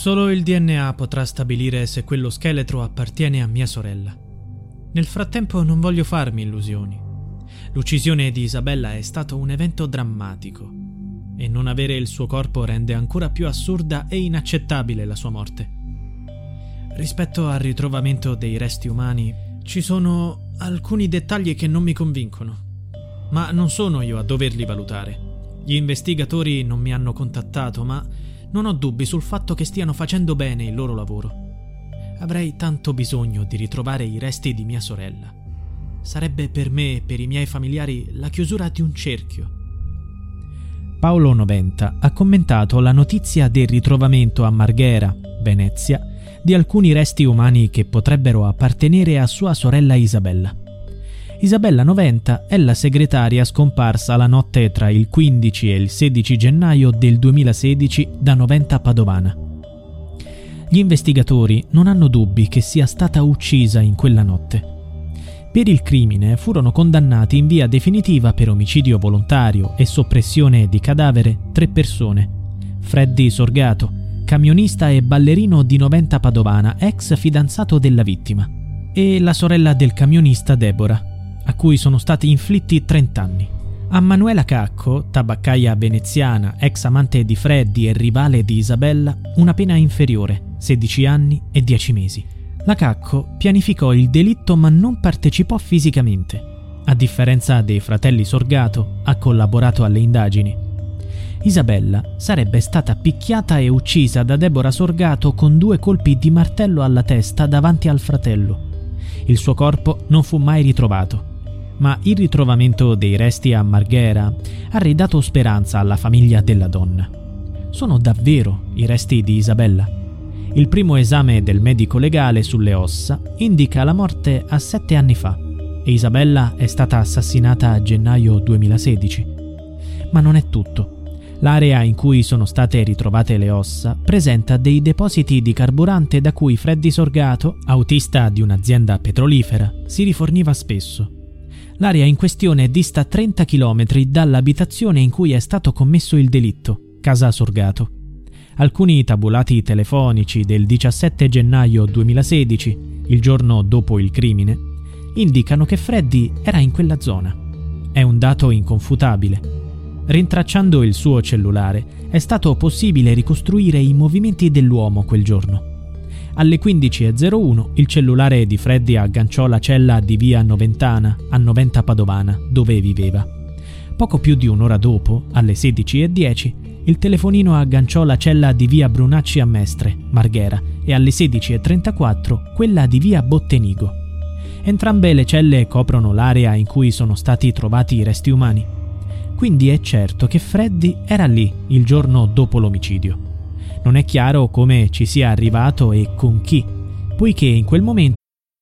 Solo il DNA potrà stabilire se quello scheletro appartiene a mia sorella. Nel frattempo non voglio farmi illusioni. L'uccisione di Isabella è stato un evento drammatico e non avere il suo corpo rende ancora più assurda e inaccettabile la sua morte. Rispetto al ritrovamento dei resti umani, ci sono alcuni dettagli che non mi convincono, ma non sono io a doverli valutare. Gli investigatori non mi hanno contattato, ma non ho dubbi sul fatto che stiano facendo bene il loro lavoro. Avrei tanto bisogno di ritrovare i resti di mia sorella. Sarebbe per me e per i miei familiari la chiusura di un cerchio. Paolo Noventa ha commentato la notizia del ritrovamento a Marghera, Venezia, di alcuni resti umani che potrebbero appartenere a sua sorella Isabella. Isabella Noventa è la segretaria scomparsa la notte tra il 15 e il 16 gennaio del 2016 da Noventa Padovana. Gli investigatori non hanno dubbi che sia stata uccisa in quella notte. Per il crimine furono condannati in via definitiva per omicidio volontario e soppressione di cadavere tre persone. Freddy Sorgato, camionista e ballerino di Noventa Padovana, ex fidanzato della vittima, e la sorella del camionista Deborah, a cui sono stati inflitti 30 anni. A Manuela Cacco, tabaccaia veneziana, ex amante di Freddy e rivale di Isabella, una pena inferiore, 16 anni e 10 mesi. La Cacco pianificò il delitto ma non partecipò fisicamente. A differenza dei fratelli Sorgato, ha collaborato alle indagini. Isabella sarebbe stata picchiata e uccisa da Deborah Sorgato con due colpi di martello alla testa davanti al fratello. Il suo corpo non fu mai ritrovato ma il ritrovamento dei resti a Marghera ha ridato speranza alla famiglia della donna. Sono davvero i resti di Isabella. Il primo esame del medico legale sulle ossa indica la morte a sette anni fa e Isabella è stata assassinata a gennaio 2016. Ma non è tutto. L'area in cui sono state ritrovate le ossa presenta dei depositi di carburante da cui Freddy Sorgato, autista di un'azienda petrolifera, si riforniva spesso L'area in questione dista 30 km dall'abitazione in cui è stato commesso il delitto, Casa Sorgato. Alcuni tabulati telefonici del 17 gennaio 2016, il giorno dopo il crimine, indicano che Freddy era in quella zona. È un dato inconfutabile. Rintracciando il suo cellulare, è stato possibile ricostruire i movimenti dell'uomo quel giorno. Alle 15.01 il cellulare di Freddy agganciò la cella di via Noventana a Noventa Padovana, dove viveva. Poco più di un'ora dopo, alle 16.10, il telefonino agganciò la cella di via Brunacci a Mestre, Marghera, e alle 16.34 quella di via Bottenigo. Entrambe le celle coprono l'area in cui sono stati trovati i resti umani. Quindi è certo che Freddy era lì il giorno dopo l'omicidio. Non è chiaro come ci sia arrivato e con chi, poiché in quel momento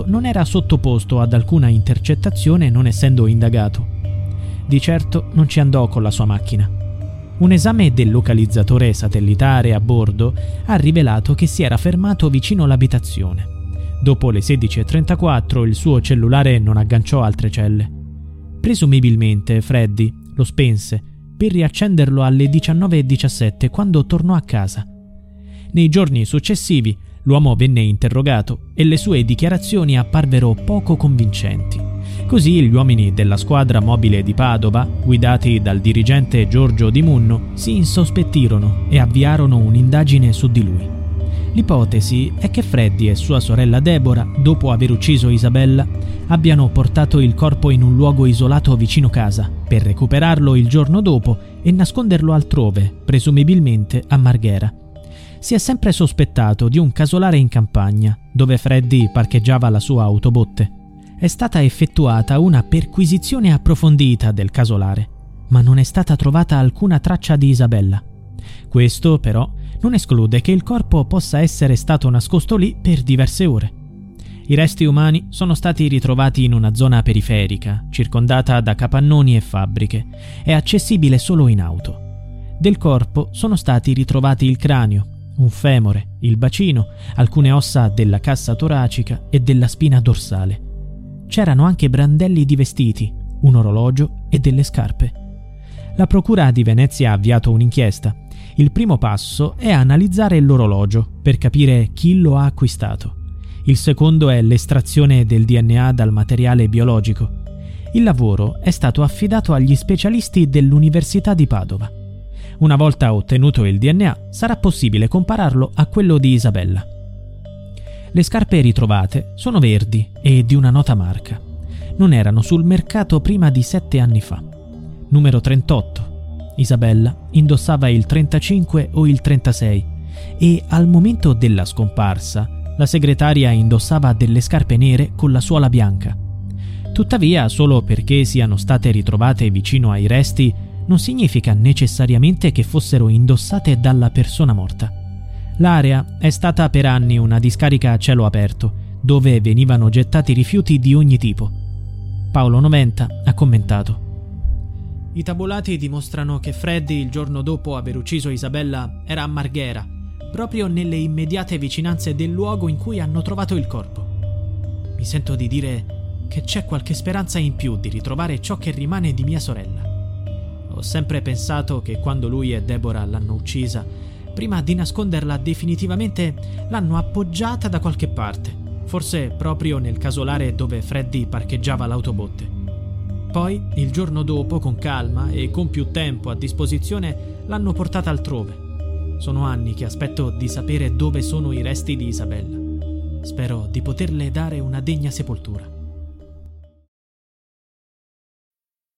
Non era sottoposto ad alcuna intercettazione non essendo indagato. Di certo non ci andò con la sua macchina. Un esame del localizzatore satellitare a bordo ha rivelato che si era fermato vicino all'abitazione. Dopo le 16.34 il suo cellulare non agganciò altre celle. Presumibilmente Freddy lo spense per riaccenderlo alle 19.17 quando tornò a casa. Nei giorni successivi L'uomo venne interrogato e le sue dichiarazioni apparvero poco convincenti. Così gli uomini della squadra mobile di Padova, guidati dal dirigente Giorgio Di Munno, si insospettirono e avviarono un'indagine su di lui. L'ipotesi è che Freddy e sua sorella Deborah, dopo aver ucciso Isabella, abbiano portato il corpo in un luogo isolato vicino casa, per recuperarlo il giorno dopo e nasconderlo altrove, presumibilmente a Marghera si è sempre sospettato di un casolare in campagna, dove Freddy parcheggiava la sua autobotte. È stata effettuata una perquisizione approfondita del casolare, ma non è stata trovata alcuna traccia di Isabella. Questo, però, non esclude che il corpo possa essere stato nascosto lì per diverse ore. I resti umani sono stati ritrovati in una zona periferica, circondata da capannoni e fabbriche, e accessibile solo in auto. Del corpo sono stati ritrovati il cranio, un femore, il bacino, alcune ossa della cassa toracica e della spina dorsale. C'erano anche brandelli di vestiti, un orologio e delle scarpe. La Procura di Venezia ha avviato un'inchiesta. Il primo passo è analizzare l'orologio per capire chi lo ha acquistato. Il secondo è l'estrazione del DNA dal materiale biologico. Il lavoro è stato affidato agli specialisti dell'Università di Padova. Una volta ottenuto il DNA, sarà possibile compararlo a quello di Isabella. Le scarpe ritrovate sono verdi e di una nota marca. Non erano sul mercato prima di sette anni fa. Numero 38. Isabella indossava il 35 o il 36 e al momento della scomparsa la segretaria indossava delle scarpe nere con la suola bianca. Tuttavia, solo perché siano state ritrovate vicino ai resti, non significa necessariamente che fossero indossate dalla persona morta. L'area è stata per anni una discarica a cielo aperto, dove venivano gettati rifiuti di ogni tipo. Paolo Noventa ha commentato. I tabulati dimostrano che Freddy, il giorno dopo aver ucciso Isabella, era a Marghera, proprio nelle immediate vicinanze del luogo in cui hanno trovato il corpo. Mi sento di dire che c'è qualche speranza in più di ritrovare ciò che rimane di mia sorella. Ho sempre pensato che quando lui e Deborah l'hanno uccisa, prima di nasconderla definitivamente l'hanno appoggiata da qualche parte, forse proprio nel casolare dove Freddy parcheggiava l'autobotte. Poi, il giorno dopo, con calma e con più tempo a disposizione, l'hanno portata altrove. Sono anni che aspetto di sapere dove sono i resti di Isabella. Spero di poterle dare una degna sepoltura.